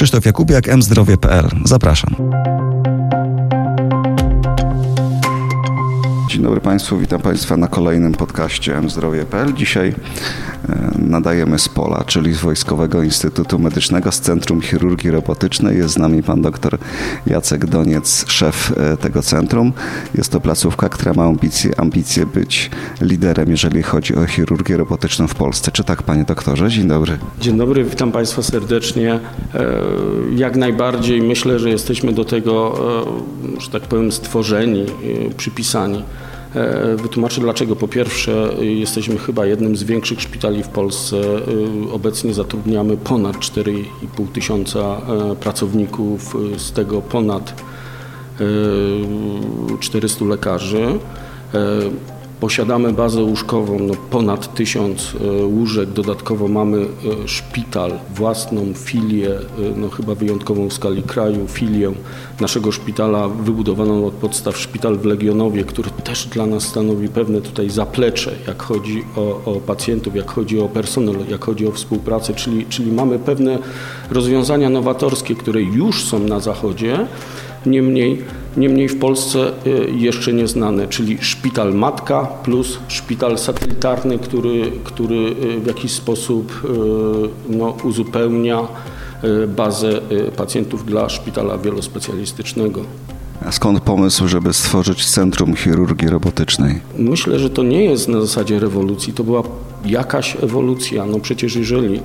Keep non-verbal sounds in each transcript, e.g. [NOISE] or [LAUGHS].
Krzysztof Jakubiak, mzdrowie.pl. Zapraszam. Dzień dobry Państwu, witam Państwa na kolejnym podcaście mzdrowie.pl. Dzisiaj e, nadajemy z Pola, czyli z Wojskowego Instytutu Medycznego, z Centrum Chirurgii Robotycznej. Jest z nami pan dr Jacek Doniec, szef e, tego centrum. Jest to placówka, która ma ambicje, ambicje być liderem, jeżeli chodzi o chirurgię robotyczną w Polsce. Czy tak, panie doktorze? Dzień dobry. Dzień dobry, witam Państwa serdecznie. E, jak najbardziej myślę, że jesteśmy do tego, że tak powiem, stworzeni, przypisani. E, wytłumaczę dlaczego. Po pierwsze, jesteśmy chyba jednym z większych szpitali w Polsce. E, obecnie zatrudniamy ponad 4,5 tysiąca e, pracowników, z tego ponad 400 lekarzy. Posiadamy bazę łóżkową, no ponad tysiąc e, łóżek, dodatkowo mamy e, szpital, własną filię, e, no chyba wyjątkową w skali kraju, filię naszego szpitala wybudowaną od podstaw. Szpital w Legionowie, który też dla nas stanowi pewne tutaj zaplecze, jak chodzi o, o pacjentów, jak chodzi o personel, jak chodzi o współpracę, czyli, czyli mamy pewne rozwiązania nowatorskie, które już są na zachodzie, niemniej niemniej w Polsce y, jeszcze nieznane, czyli szpital matka plus szpital satelitarny, który, który y, w jakiś sposób y, no, uzupełnia bazę pacjentów dla szpitala wielospecjalistycznego. Skąd pomysł, żeby stworzyć Centrum Chirurgii Robotycznej? Myślę, że to nie jest na zasadzie rewolucji, to była jakaś ewolucja. No przecież jeżeli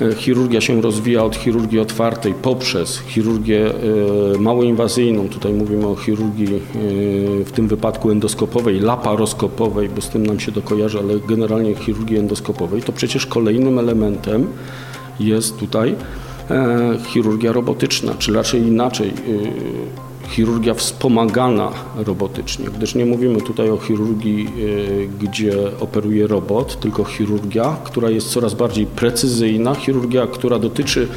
e, chirurgia się rozwija od chirurgii otwartej poprzez chirurgię e, małoinwazyjną, tutaj mówimy o chirurgii e, w tym wypadku endoskopowej, laparoskopowej, bo z tym nam się to kojarzy, ale generalnie chirurgii endoskopowej, to przecież kolejnym elementem jest tutaj chirurgia robotyczna, czy raczej inaczej chirurgia wspomagana robotycznie, gdyż nie mówimy tutaj o chirurgii, e, gdzie operuje robot, tylko chirurgia, która jest coraz bardziej precyzyjna, chirurgia, która dotyczy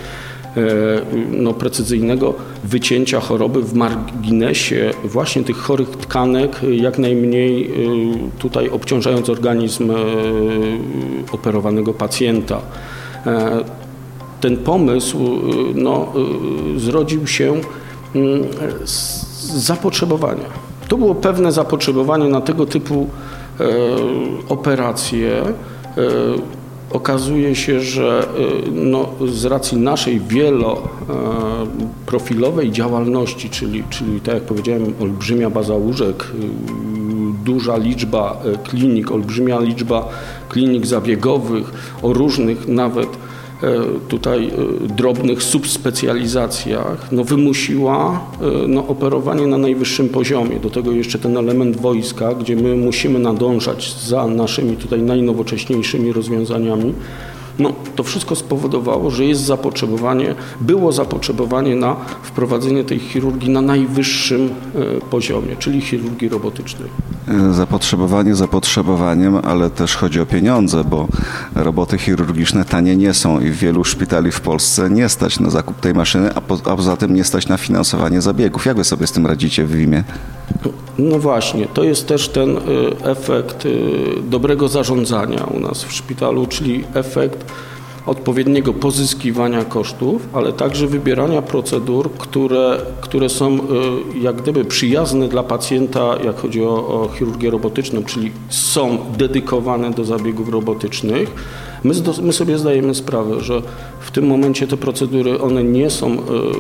e, no, precyzyjnego wycięcia choroby w marginesie właśnie tych chorych tkanek, jak najmniej e, tutaj obciążając organizm operowanego pacjenta. Ten pomysł no, zrodził się zapotrzebowania. To było pewne zapotrzebowanie na tego typu e, operacje. E, okazuje się, że e, no, z racji naszej wieloprofilowej działalności, czyli, czyli tak jak powiedziałem, olbrzymia baza łóżek, duża liczba klinik, olbrzymia liczba klinik zabiegowych o różnych nawet tutaj e, drobnych subspecjalizacjach no, wymusiła e, no, operowanie na najwyższym poziomie. Do tego jeszcze ten element wojska, gdzie my musimy nadążać za naszymi tutaj najnowocześniejszymi rozwiązaniami. No, to wszystko spowodowało, że jest zapotrzebowanie, było zapotrzebowanie na wprowadzenie tej chirurgii na najwyższym poziomie, czyli chirurgii robotycznej. Zapotrzebowanie zapotrzebowaniem, ale też chodzi o pieniądze, bo roboty chirurgiczne tanie nie są i wielu szpitali w Polsce nie stać na zakup tej maszyny, a, po, a poza tym nie stać na finansowanie zabiegów. Jak wy sobie z tym radzicie w WIMie? No właśnie, to jest też ten y, efekt y, dobrego zarządzania u nas w szpitalu, czyli efekt odpowiedniego pozyskiwania kosztów, ale także wybierania procedur, które, które są y, jak gdyby przyjazne dla pacjenta, jak chodzi o, o chirurgię robotyczną, czyli są dedykowane do zabiegów robotycznych. My, my, sobie zdajemy sprawę, że w tym momencie te procedury, one nie są y,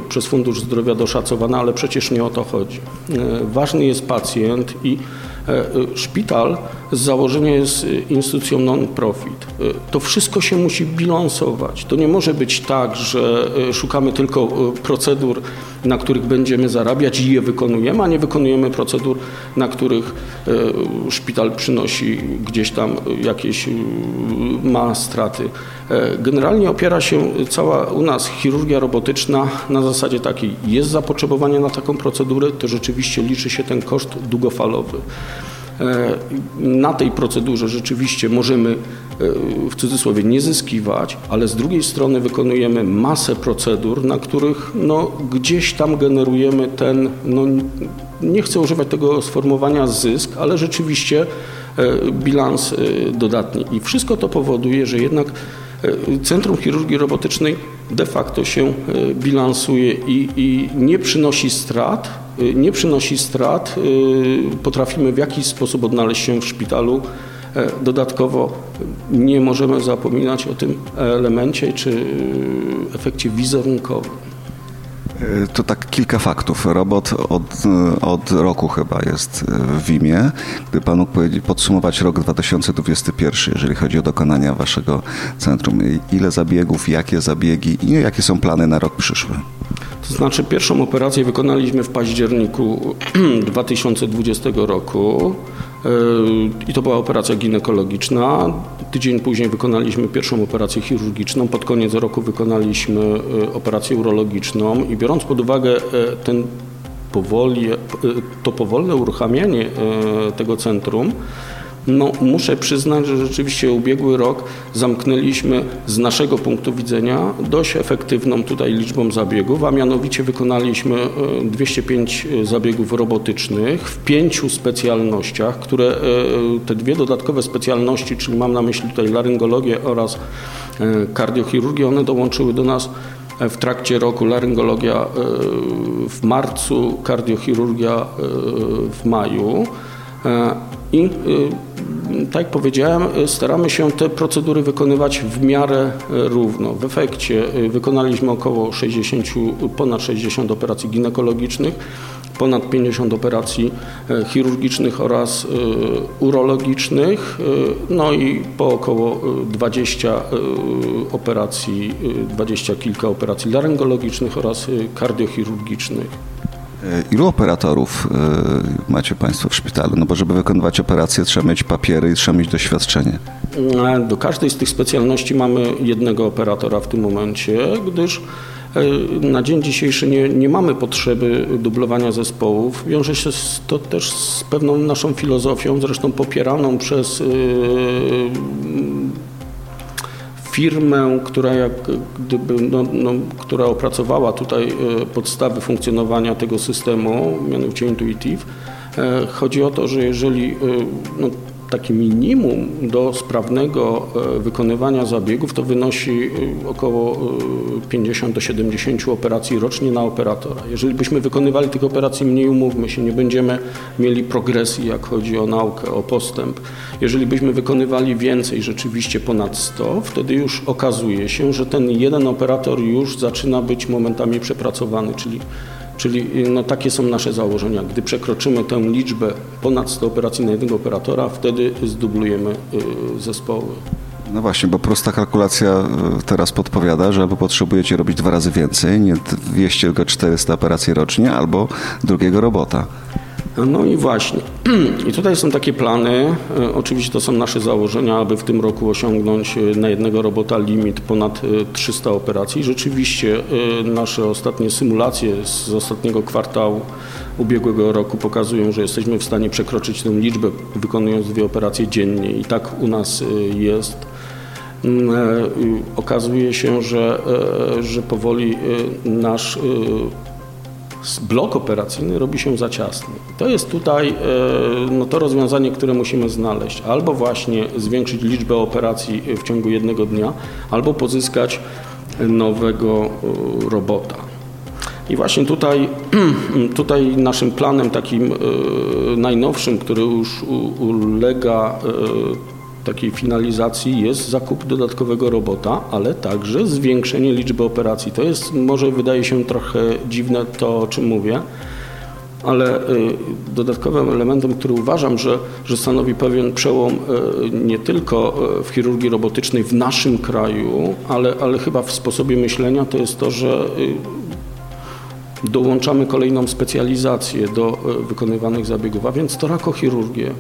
przez Fundusz Zdrowia doszacowane, ale przecież nie o to chodzi. Y, ważny jest pacjent i szpital z założenia jest e, instytucją non-profit. To wszystko się musi bilansować. To nie może być tak, że szukamy tylko procedur, na których będziemy zarabiać i je wykonujemy, a nie wykonujemy procedur, na których szpital przynosi gdzieś tam jakieś, ma straty. Generalnie opiera się cała u nas chirurgia robotyczna na zasadzie takiej, jest zapotrzebowanie na taką procedurę, to rzeczywiście liczy się ten koszt długofalowy. E, na tej procedurze rzeczywiście możemy e, w cudzysłowie nie zyskiwać, ale z drugiej strony wykonujemy masę procedur, na których no, gdzieś tam generujemy ten, no, nie chcę używać tego sformułowania zysk, ale rzeczywiście e, bilans dodatni. I wszystko to powoduje, że jednak Centrum Chirurgii Robotycznej de facto się bilansuje i, i nie przynosi strat, nie przynosi strat. Potrafimy w jakiś sposób odnaleźć się w szpitalu. Dodatkowo nie możemy zapominać o tym elemencie czy efekcie wizerunkowym. To tak kilka faktów. Robot od, od roku chyba jest w Wimie. Gdyby Pan mógł podsumować rok 2021, jeżeli chodzi o dokonania Waszego centrum. Ile zabiegów, jakie zabiegi i jakie są plany na rok przyszły? To znaczy pierwszą operację wykonaliśmy w październiku [CLEARS THROAT] 2020 roku. I to była operacja ginekologiczna. Tydzień później wykonaliśmy pierwszą operację chirurgiczną. Pod koniec roku wykonaliśmy e, operację urologiczną i biorąc pod uwagę e, ten powoli, to powolne uruchamianie tego centrum, no, muszę przyznać, że rzeczywiście ubiegły rok zamknęliśmy z naszego punktu widzenia dość efektywną tutaj liczbą zabiegów, a mianowicie wykonaliśmy 205 e, zabiegów robotycznych w pięciu specjalnościach, które e, te dwie dodatkowe specjalności, czyli mam na myśli tutaj laryngologię oraz e, kardiochirurgię, one dołączyły do nas w trakcie roku laryngologia w marcu, kardiochirurgia w maju. I tak jak powiedziałem, staramy się te procedury wykonywać w miarę równo. W efekcie wykonaliśmy około 60, ponad 60 operacji ginekologicznych, ponad 50 operacji chirurgicznych oraz urologicznych, no i po około 20 operacji, 20 kilka operacji laryngologicznych oraz kardiochirurgicznych. Ilu operatorów e, macie Państwo w szpitalu? No bo żeby wykonywać operację trzeba mieć papiery i trzeba mieć doświadczenie. E, do każdej z tych specjalności mamy jednego operatora w tym momencie, gdyż e, na dzień dzisiejszy nie, nie mamy potrzeby dublowania zespołów. Wiąże się to też z pewną naszą filozofią, zresztą popieraną przez firmę, która jak gdyby, no, no, która opracowała tutaj e, podstawy funkcjonowania tego systemu, mianowicie Intuitive. E, chodzi o to, że jeżeli e, no, takie minimum do sprawnego e, wykonywania zabiegów to wynosi e, około 50 e, do 70 operacji rocznie na operatora. Jeżeli byśmy wykonywali tych operacji mniej, umówmy się, nie będziemy mieli progresji, jak chodzi o naukę, o postęp. Jeżeli byśmy wykonywali więcej, rzeczywiście ponad 100, wtedy już okazuje się, że ten jeden operator już zaczyna być momentami przepracowany, czyli Czyli no, takie są nasze założenia. Gdy przekroczymy tę liczbę ponad 100 operacji na jednego operatora, wtedy zdublujemy y, zespoły. No właśnie, bo prosta kalkulacja y, teraz podpowiada, że albo potrzebujecie robić dwa razy więcej, nie 200, tylko 400 operacji rocznie, albo drugiego robota. No i właśnie. [CLEARS THROAT] I tutaj są takie plany. E, oczywiście to są nasze założenia, aby w tym roku osiągnąć e, na jednego robota limit ponad 300 e, operacji. Rzeczywiście nasze ostatnie symulacje z ostatniego kwartału ubiegłego roku pokazują, że jesteśmy w stanie przekroczyć tę liczbę, wykonując dwie operacje dziennie. I tak u nas jest. Mm, okazuje się, że, że powoli nasz blok operacyjny robi się za ciasny. To jest tutaj e, no, to rozwiązanie, które musimy znaleźć. Albo właśnie zwiększyć liczbę operacji w ciągu jednego dnia, albo pozyskać nowego e, robota. I właśnie tutaj, [CLEARS THROAT] tutaj naszym planem takim e, najnowszym, który już ulega takiej finalizacji jest zakup dodatkowego robota, ale także zwiększenie liczby operacji. To jest, może wydaje się trochę dziwne to, o czym mówię, ale y, dodatkowym elementem, który uważam, że, że stanowi pewien przełom y, nie tylko y, w chirurgii robotycznej w naszym kraju, ale, ale chyba w sposobie myślenia, to jest to, że dołączamy kolejną specjalizację do wykonywanych zabiegów, a więc torakochirurgię.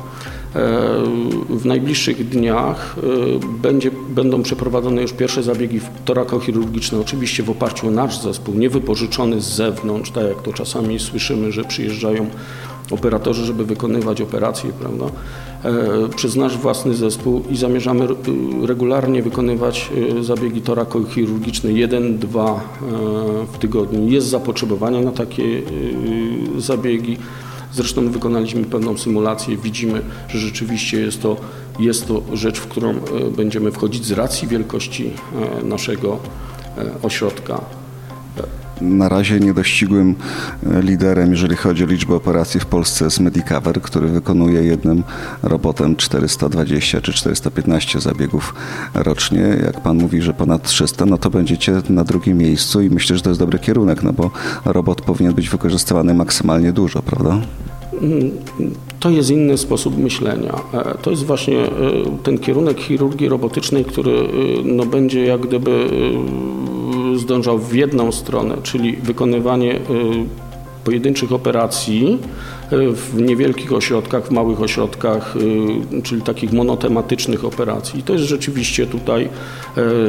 E, w najbliższych dniach e, będzie, będą przeprowadzone już pierwsze zabiegi torakochirurgiczne, oczywiście w oparciu o nasz zespół, nie wypożyczony z zewnątrz, tak jak to czasami słyszymy, że przyjeżdżają operatorzy, żeby wykonywać operacje, prawda, e, przez nasz własny zespół i zamierzamy regularnie wykonywać zabiegi torakochirurgiczne, jeden, dwa w tygodniu. Jest zapotrzebowanie na takie zabiegi. Zresztą wykonaliśmy pewną symulację, widzimy, że rzeczywiście jest to jest to rzecz, w którą będziemy wchodzić z racji wielkości naszego ośrodka. Na razie niedościgłym e, liderem, jeżeli chodzi o liczbę operacji w Polsce jest Medicover, który wykonuje jednym robotem 420 czy 415 zabiegów rocznie. Jak pan mówi, że ponad 300, no to będziecie na drugim miejscu i myślę, że to jest dobry kierunek, no bo robot powinien być wykorzystywany maksymalnie dużo, prawda? To jest inny sposób myślenia. E, to jest właśnie e, ten kierunek chirurgii robotycznej, który no, będzie jak gdyby zdążał w jedną stronę, czyli wykonywanie y, pojedynczych operacji y, w niewielkich ośrodkach, w małych ośrodkach, y, czyli takich monotematycznych operacji. I to jest rzeczywiście tutaj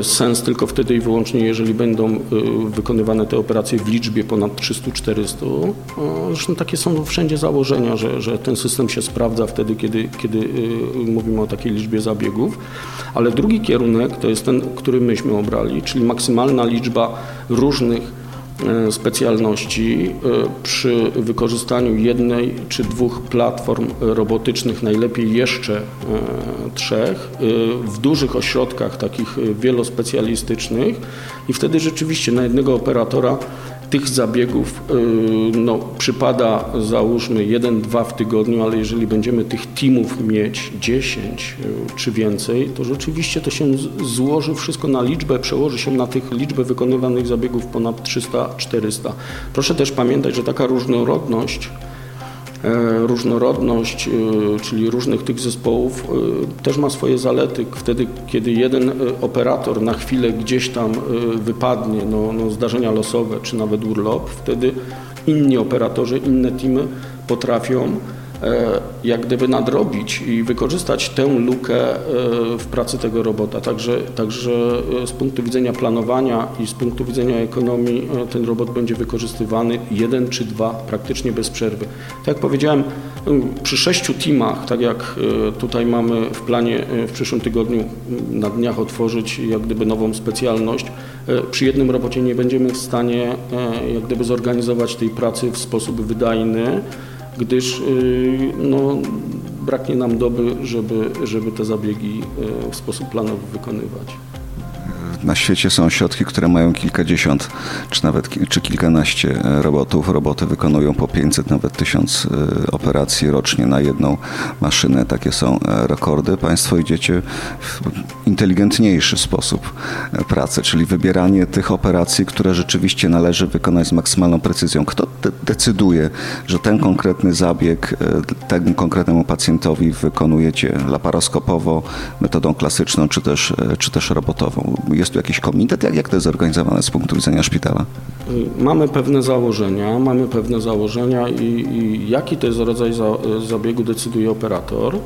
sens tylko wtedy i wyłącznie, jeżeli będą wykonywane te operacje w liczbie ponad 300-400. Zresztą takie są wszędzie założenia, że, że ten system się sprawdza wtedy, kiedy, kiedy mówimy o takiej liczbie zabiegów. Ale drugi kierunek to jest ten, który myśmy obrali, czyli maksymalna liczba różnych e, specjalności e, przy wykorzystaniu jednej czy dwóch platform robotycznych, najlepiej jeszcze e, trzech, w dużych ośrodkach takich wielospecjalistycznych. I wtedy rzeczywiście na jednego operatora tych zabiegów y, no, przypada załóżmy jeden, dwa w tygodniu, ale jeżeli będziemy tych teamów mieć 10 y, czy więcej, to rzeczywiście to się złoży wszystko na liczbę, przełoży się na tych liczbę wykonywanych zabiegów ponad 300-400. Proszę też pamiętać, że taka różnorodność różnorodność, e, czyli różnych tych zespołów e, też ma swoje zalety. Wtedy, kiedy jeden operator na chwilę gdzieś tam wypadnie, no, no zdarzenia losowe czy nawet urlop, wtedy inni operatorzy, inne teamy potrafią E, jak gdyby nadrobić i wykorzystać tę lukę e, w pracy tego robota. Także, także e, z punktu widzenia planowania i z punktu widzenia ekonomii ten robot będzie wykorzystywany jeden czy dwa praktycznie bez przerwy. Tak jak powiedziałem, przy sześciu teamach, tak jak tutaj mamy w planie w przyszłym tygodniu na dniach otworzyć jak gdyby nową specjalność, przy jednym robocie nie będziemy w stanie jak gdyby zorganizować tej pracy w sposób wydajny gdyż y, no, braknie nam doby, żeby, żeby te zabiegi y, w sposób planowy wykonywać. Na świecie są ośrodki, które mają kilkadziesiąt czy nawet czy kilkanaście e, robotów. Roboty wykonują po 500, nawet 1000 e, operacji rocznie na jedną maszynę. Takie są e, rekordy. Państwo idziecie w inteligentniejszy sposób pracy, czyli wybieranie tych operacji, które rzeczywiście należy wykonać z maksymalną precyzją. Kto de decyduje, że ten konkretny zabieg temu konkretnemu pacjentowi wykonujecie laparoskopowo, metodą klasyczną, czy też, czy też robotową? Jest tu jakiś komitet? Jak, jak to jest zorganizowane z punktu widzenia szpitala? Mamy pewne założenia, mamy pewne założenia i, i jaki to jest rodzaj za, zabiegu decyduje operator,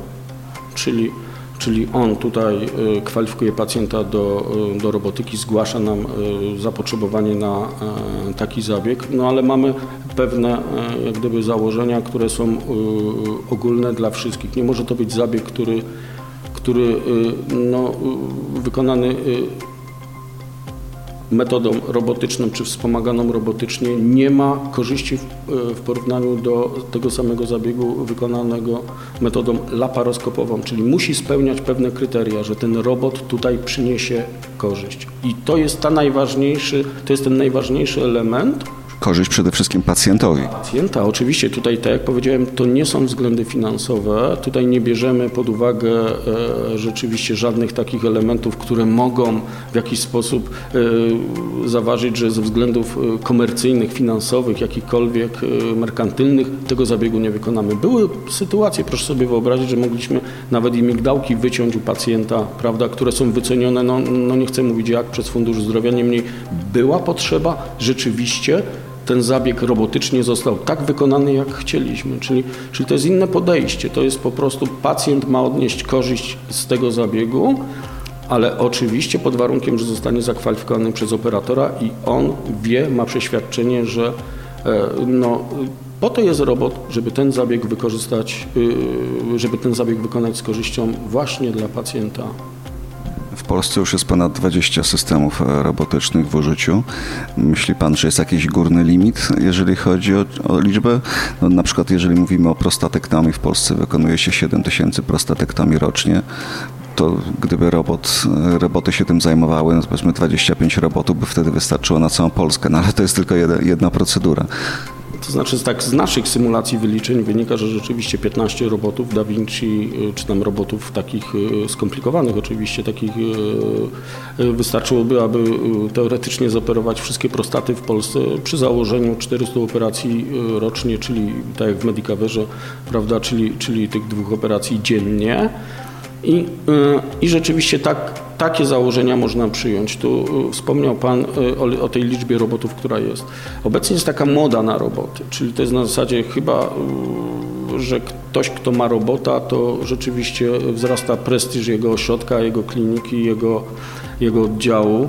czyli czyli on tutaj y, kwalifikuje pacjenta do, y, do robotyki, zgłasza nam y, zapotrzebowanie na taki zabieg, no ale mamy pewne jak gdyby założenia, które są ogólne dla wszystkich. Nie może to być zabieg, który, który no, wykonany metodą robotyczną czy wspomaganą robotycznie nie ma korzyści w, e, w, porównaniu do tego samego zabiegu wykonanego metodą laparoskopową, czyli musi spełniać pewne kryteria, że ten robot tutaj przyniesie korzyść. I to jest ta najważniejszy, to jest ten najważniejszy element, korzyść przede wszystkim pacjentowi. Pacjenta, oczywiście tutaj, tak jak powiedziałem, to nie są względy finansowe. Tutaj nie bierzemy pod uwagę e, rzeczywiście żadnych takich elementów, które mogą w jakiś sposób e, zaważyć, że ze względów e, komercyjnych, finansowych, jakichkolwiek merkantylnych tego zabiegu nie wykonamy. Były sytuacje, proszę sobie wyobrazić, że mogliśmy nawet i migdałki wyciąć u pacjenta, prawda, które są wycenione, no, no nie chcę mówić jak, przez Fundusz Zdrowia, niemniej była potrzeba rzeczywiście ten zabieg robotycznie został tak wykonany, jak chcieliśmy. Czyli, czyli to jest inne podejście. To jest po prostu pacjent ma odnieść korzyść z tego zabiegu, ale oczywiście pod warunkiem, że zostanie zakwalifikowany przez operatora i on wie, ma przeświadczenie, że e, no, po to jest robot, żeby ten zabieg wykorzystać, y, żeby ten zabieg wykonać z korzyścią właśnie dla pacjenta W Polsce już jest ponad 20 systemów robotycznych w użyciu. Myśli pan, że jest jakiś górny limit, jeżeli chodzi o, o liczbę? No, na przykład jeżeli mówimy o prostatektomii, w Polsce wykonuje się 7 tysięcy prostatektomii rocznie to gdyby robot, roboty się tym zajmowały, no powiedzmy 25 robotów by wtedy wystarczyło na całą Polskę, no ale to jest tylko jedna, jedna procedura. To znaczy tak z naszych symulacji wyliczeń wynika, że rzeczywiście 15 robotów Da Vinci, y, czy tam robotów takich y, skomplikowanych oczywiście, takich y, wystarczyłoby, aby teoretycznie zoperować wszystkie prostaty w Polsce przy założeniu 400 operacji rocznie, czyli tak jak w Medicaverze, prawda, czyli, czyli tych dwóch operacji dziennie. I, i rzeczywiście tak, takie założenia można przyjąć. Tu wspomniał Pan o, o, tej liczbie robotów, która jest. Obecnie jest taka moda na roboty, czyli to jest na zasadzie chyba, że ktoś, kto ma robota, to rzeczywiście wzrasta prestiż jego ośrodka, jego kliniki, jego, jego oddziału.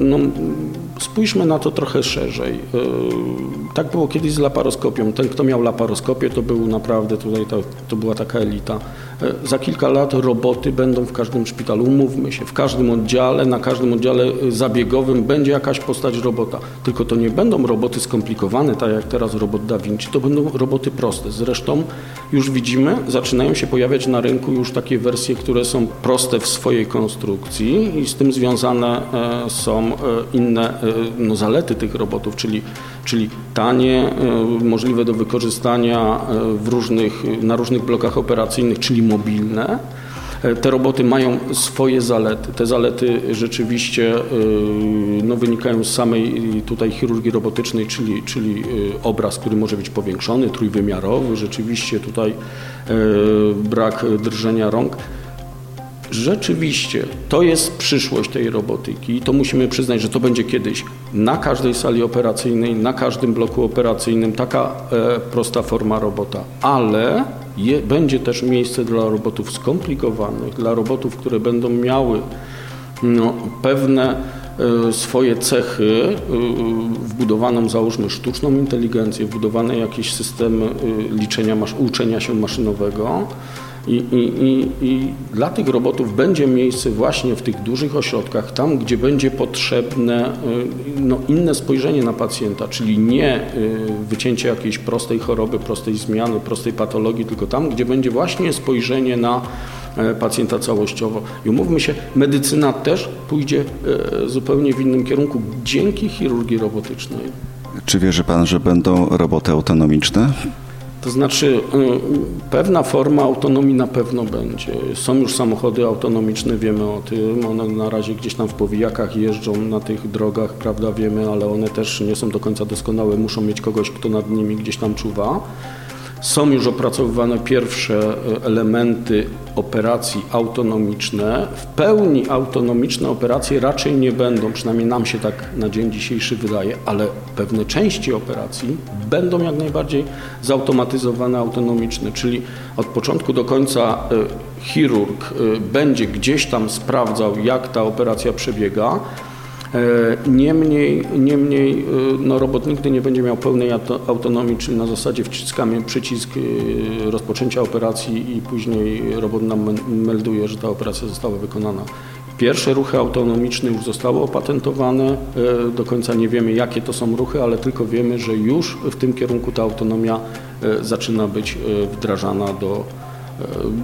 No, spójrzmy na to trochę szerzej. Tak było kiedyś z laparoskopią. Ten, kto miał laparoskopię, to był naprawdę tutaj, to, to była taka elita. Za kilka lat roboty będą w każdym szpitalu. Umówmy się, w każdym oddziale, na każdym oddziale zabiegowym będzie jakaś postać robota. Tylko to nie będą roboty skomplikowane, tak jak teraz robot Da Vinci, to będą roboty proste. Zresztą już widzimy, zaczynają się pojawiać na rynku już takie wersje, które są proste w swojej konstrukcji i z tym związane e, są e, inne e, no, zalety tych robotów, czyli, czyli tanie, możliwe do wykorzystania w różnych, na różnych blokach operacyjnych, czyli mobilne. E, te roboty mają swoje zalety. Te zalety rzeczywiście e, no, wynikają z samej tutaj chirurgii robotycznej, czyli, czyli e, obraz, który może być powiększony, trójwymiarowy. Rzeczywiście tutaj brak drżenia rąk. Rzeczywiście, to jest przyszłość tej robotyki. I to musimy przyznać, że to będzie kiedyś na każdej sali operacyjnej, na każdym bloku operacyjnym taka e, prosta forma robota, ale je, będzie też miejsce dla robotów skomplikowanych, dla robotów, które będą miały no, pewne e, swoje cechy, e, wbudowaną załóżmy sztuczną inteligencję, wbudowane jakieś systemy liczenia, uczenia się maszynowego, i, i, i, I, dla tych robotów będzie miejsce właśnie w tych dużych ośrodkach, tam gdzie będzie potrzebne y, no, inne spojrzenie na pacjenta, czyli nie y, wycięcie jakiejś prostej choroby, prostej zmiany, prostej patologii, tylko tam, gdzie będzie właśnie spojrzenie na e, pacjenta całościowo. I umówmy się, medycyna też pójdzie e, zupełnie w innym kierunku dzięki chirurgii robotycznej. Czy wierzy Pan, że będą roboty autonomiczne? To znaczy, y, pewna forma autonomii na pewno będzie. Są już samochody autonomiczne, wiemy o tym. One na razie gdzieś tam w powijakach jeżdżą na tych drogach, prawda, wiemy, ale one też nie są do końca doskonałe. Muszą mieć kogoś, kto nad nimi gdzieś tam czuwa. Są już opracowywane pierwsze e, elementy operacji autonomiczne. W pełni autonomiczne operacje raczej nie będą, przynajmniej nam się tak na dzień dzisiejszy wydaje, ale pewne części operacji będą jak najbardziej zautomatyzowane, autonomiczne, czyli od początku do końca e, chirurg e, będzie gdzieś tam sprawdzał, jak ta operacja przebiega niemniej, niemniej e, no, robot nigdy nie będzie miał pełnej autonomii, czyli na zasadzie wciskamy przycisk e, rozpoczęcia operacji i później robot nam melduje, że ta operacja została wykonana. Pierwsze ruchy autonomiczne już zostały opatentowane. Do końca nie wiemy, jakie to są ruchy, ale tylko wiemy, że już w tym kierunku ta autonomia zaczyna być wdrażana do,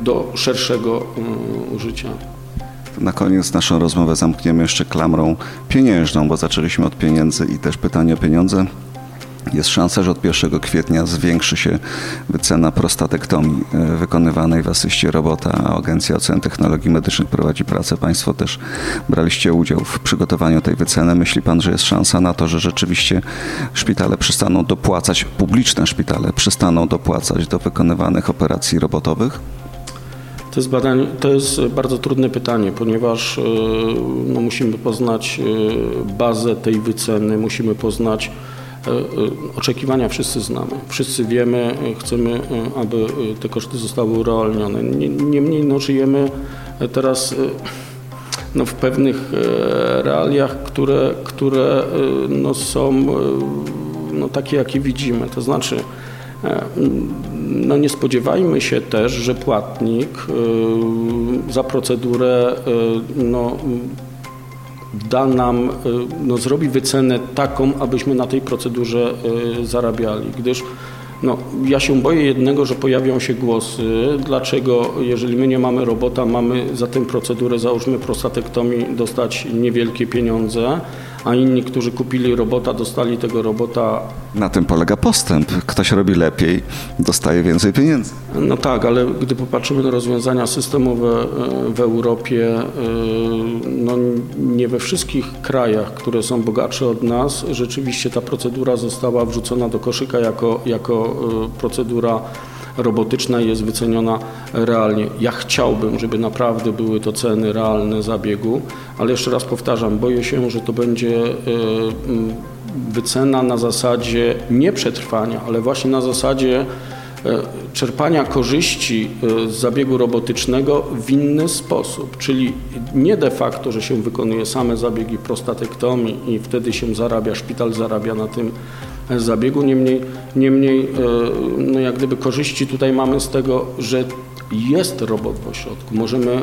do szerszego użycia. Na koniec naszą rozmowę zamkniemy jeszcze klamrą pieniężną, bo zaczęliśmy od pieniędzy i też pytanie o pieniądze. Jest szansa, że od 1 kwietnia zwiększy się wycena prostatektomii e, wykonywanej w asyście robota, a Agencja Ocen Technologii Medycznych prowadzi pracę. Państwo też braliście udział w przygotowaniu tej wyceny. Myśli Pan, że jest szansa na to, że rzeczywiście szpitale przestaną dopłacać, publiczne szpitale przestaną dopłacać do wykonywanych operacji robotowych? To jest, badań, to jest bardzo trudne pytanie, ponieważ e, no, musimy poznać e, bazę tej wyceny, musimy poznać e, oczekiwania wszyscy znamy. Wszyscy wiemy, chcemy, aby te koszty zostały urealnione. Niemniej no, żyjemy teraz no, w pewnych realiach, które, które no, są no, takie, jakie widzimy. To znaczy no nie spodziewajmy się też, że płatnik za procedurę no, da nam, no, zrobi wycenę taką, abyśmy na tej procedurze zarabiali, gdyż no, ja się boję jednego, że pojawią się głosy, dlaczego jeżeli my nie mamy robota, mamy za tę procedurę, załóżmy prostatektomii, dostać niewielkie pieniądze, a inni, którzy kupili robota, dostali tego robota. Na tym polega postęp. Ktoś robi lepiej, dostaje więcej pieniędzy. No tak, ale gdy popatrzymy na rozwiązania systemowe e, w Europie, e, no nie we wszystkich krajach, które są bogatsze od nas, rzeczywiście ta procedura została wrzucona do koszyka jako, jako e, procedura robotyczna jest wyceniona realnie. Ja chciałbym, żeby naprawdę były to ceny realne zabiegu, ale jeszcze raz powtarzam, boję się, że to będzie e, wycena na zasadzie nie przetrwania, ale właśnie na zasadzie e, czerpania korzyści e, z zabiegu robotycznego w inny sposób, czyli nie de facto, że się wykonuje same zabiegi prostatektomii i wtedy się zarabia, szpital zarabia na tym zabiegu. Niemniej, niemniej e, no jak gdyby korzyści tutaj mamy z tego, że jest robot w ośrodku. Możemy e,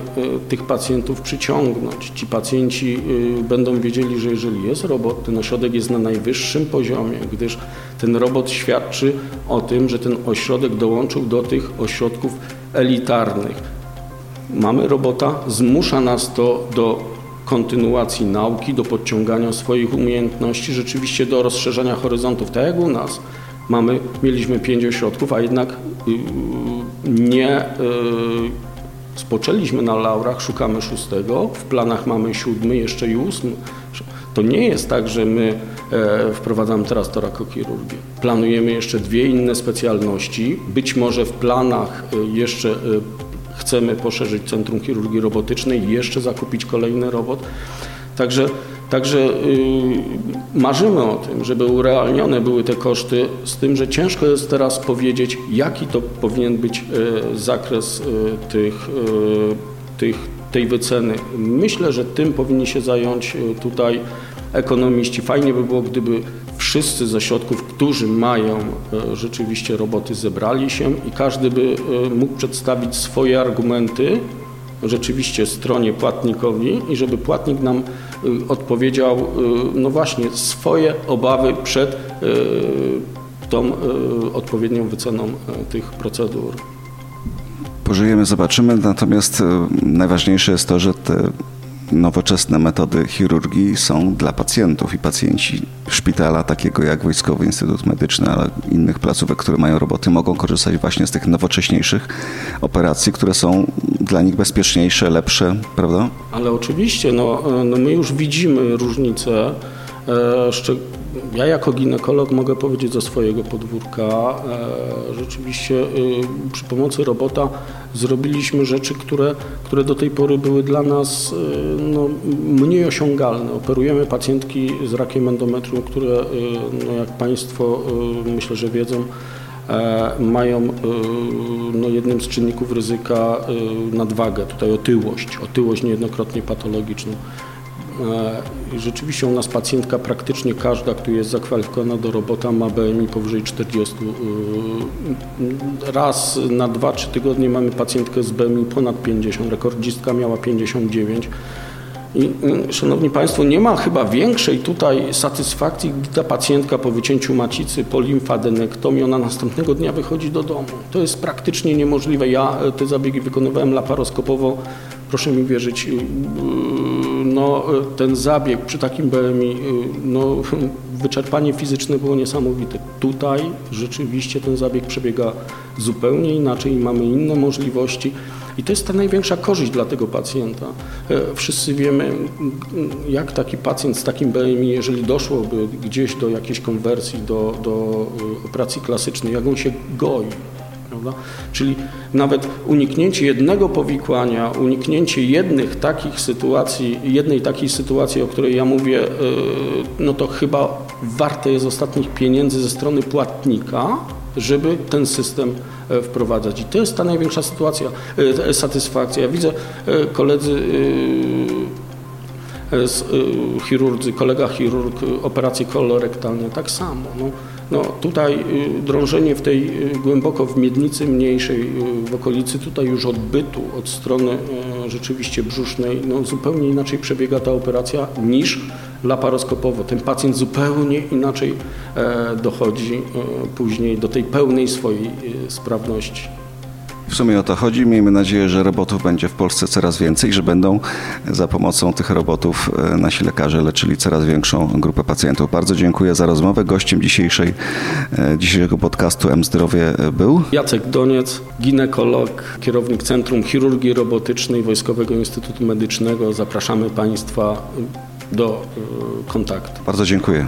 tych pacjentów przyciągnąć. Ci pacjenci e, będą wiedzieli, że jeżeli jest robot, ten ośrodek jest na najwyższym poziomie, gdyż ten robot świadczy o tym, że ten ośrodek dołączył do tych ośrodków elitarnych. Mamy robota, zmusza nas to do kontynuacji nauki, do podciągania swoich umiejętności, rzeczywiście do rozszerzania horyzontów. Tak jak u nas. Mamy, mieliśmy pięć ośrodków, a jednak y, nie y, spoczęliśmy na laurach, szukamy szóstego, w planach mamy siódmy, jeszcze i ósmy. To nie jest tak, że my e, wprowadzamy teraz torakochirurgię. Planujemy jeszcze dwie inne specjalności. Być może w planach e, jeszcze e, chcemy poszerzyć Centrum Chirurgii Robotycznej i jeszcze zakupić kolejny robot. Także, także yy, marzymy o tym, żeby urealnione były te koszty, z tym, że ciężko jest teraz powiedzieć, jaki to powinien być yy, zakres yy, tych, y, tych, tej wyceny. Myślę, że tym powinni się zająć y, tutaj ekonomiści. Fajnie by było, gdyby wszyscy ze środków, którzy mają e, rzeczywiście roboty, zebrali się i każdy by e, mógł przedstawić swoje argumenty rzeczywiście stronie płatnikowi i żeby płatnik nam e, odpowiedział, no właśnie, swoje obawy przed tą odpowiednią wyceną tych procedur. Pożyjemy, zobaczymy, natomiast najważniejsze jest to, że te nowoczesne metody chirurgii są dla pacjentów i pacjenci szpitala, takiego jak Wojskowy Instytut Medyczny, ale innych placówek, które mają roboty, mogą korzystać właśnie z tych nowocześniejszych operacji, które są dla nich bezpieczniejsze, lepsze, prawda? Ale oczywiście, no, no my już widzimy różnice, e, ja jako ginekolog mogę powiedzieć ze swojego podwórka, e, rzeczywiście e, przy pomocy robota zrobiliśmy rzeczy, które, które do tej pory były dla nas e, no, mniej osiągalne. Operujemy pacjentki z rakiem endometrium, które no, jak Państwo myślę, że wiedzą, mają no, jednym z czynników ryzyka nadwagę, tutaj otyłość, otyłość niejednokrotnie patologiczną. E, rzeczywiście u nas pacjentka praktycznie każda, która jest zakwalifikowana do robota ma BMI powyżej 40. E, raz na 2-3 tygodnie mamy pacjentkę z BMI ponad 50, rekordzistka miała 59. I, szanowni Państwo, nie ma chyba większej tutaj satysfakcji, gdy ta pacjentka po wycięciu macicy, po limfadenektomii, ona następnego dnia wychodzi do domu. To jest praktycznie niemożliwe. Ja te zabiegi wykonywałem laparoskopowo proszę mi wierzyć, y, y, no, ten zabieg przy takim BMI, y, no, [LAUGHS] wyczerpanie fizyczne było niesamowite. Tutaj rzeczywiście ten zabieg przebiega zupełnie inaczej mamy inne możliwości. I to jest ta największa korzyść dla tego pacjenta. E, wszyscy wiemy, jak taki pacjent z takim BMI, jeżeli doszłoby gdzieś do jakiejś konwersji, do, do operacji klasycznej, jak on się goi. Prawda? Czyli nawet uniknięcie jednego powikłania, uniknięcie jednych takich sytuacji, jednej takiej sytuacji, o której ja mówię, y, no to chyba warte jest ostatnich pieniędzy ze strony płatnika, żeby ten system e, wprowadzać. I to jest ta największa sytuacja, e, satysfakcja. Ja widzę e, koledzy chirurdzy, kolega chirurg, operacje kolorektalne, tak samo. No, No tutaj y, drążenie w tej y, głęboko w miednicy mniejszej y, w okolicy tutaj już odbytu od strony y, rzeczywiście brzusznej no zupełnie inaczej przebiega ta operacja niż laparoskopowo. Ten pacjent zupełnie inaczej e, dochodzi e, później do tej pełnej swojej e, sprawności. W sumie o to chodzi. Miejmy nadzieję, że robotów będzie w Polsce coraz więcej, że będą za pomocą tych robotów e, nasi lekarze leczyli coraz większą grupę pacjentów. Bardzo dziękuję za rozmowę. Gościem dzisiejszej, e, dzisiejszego podcastu M-Zdrowie e, był Jacek Doniec, ginekolog, kierownik Centrum Chirurgii Robotycznej Wojskowego Instytutu Medycznego. Zapraszamy Państwa do kontaktu. Bardzo dziękuję.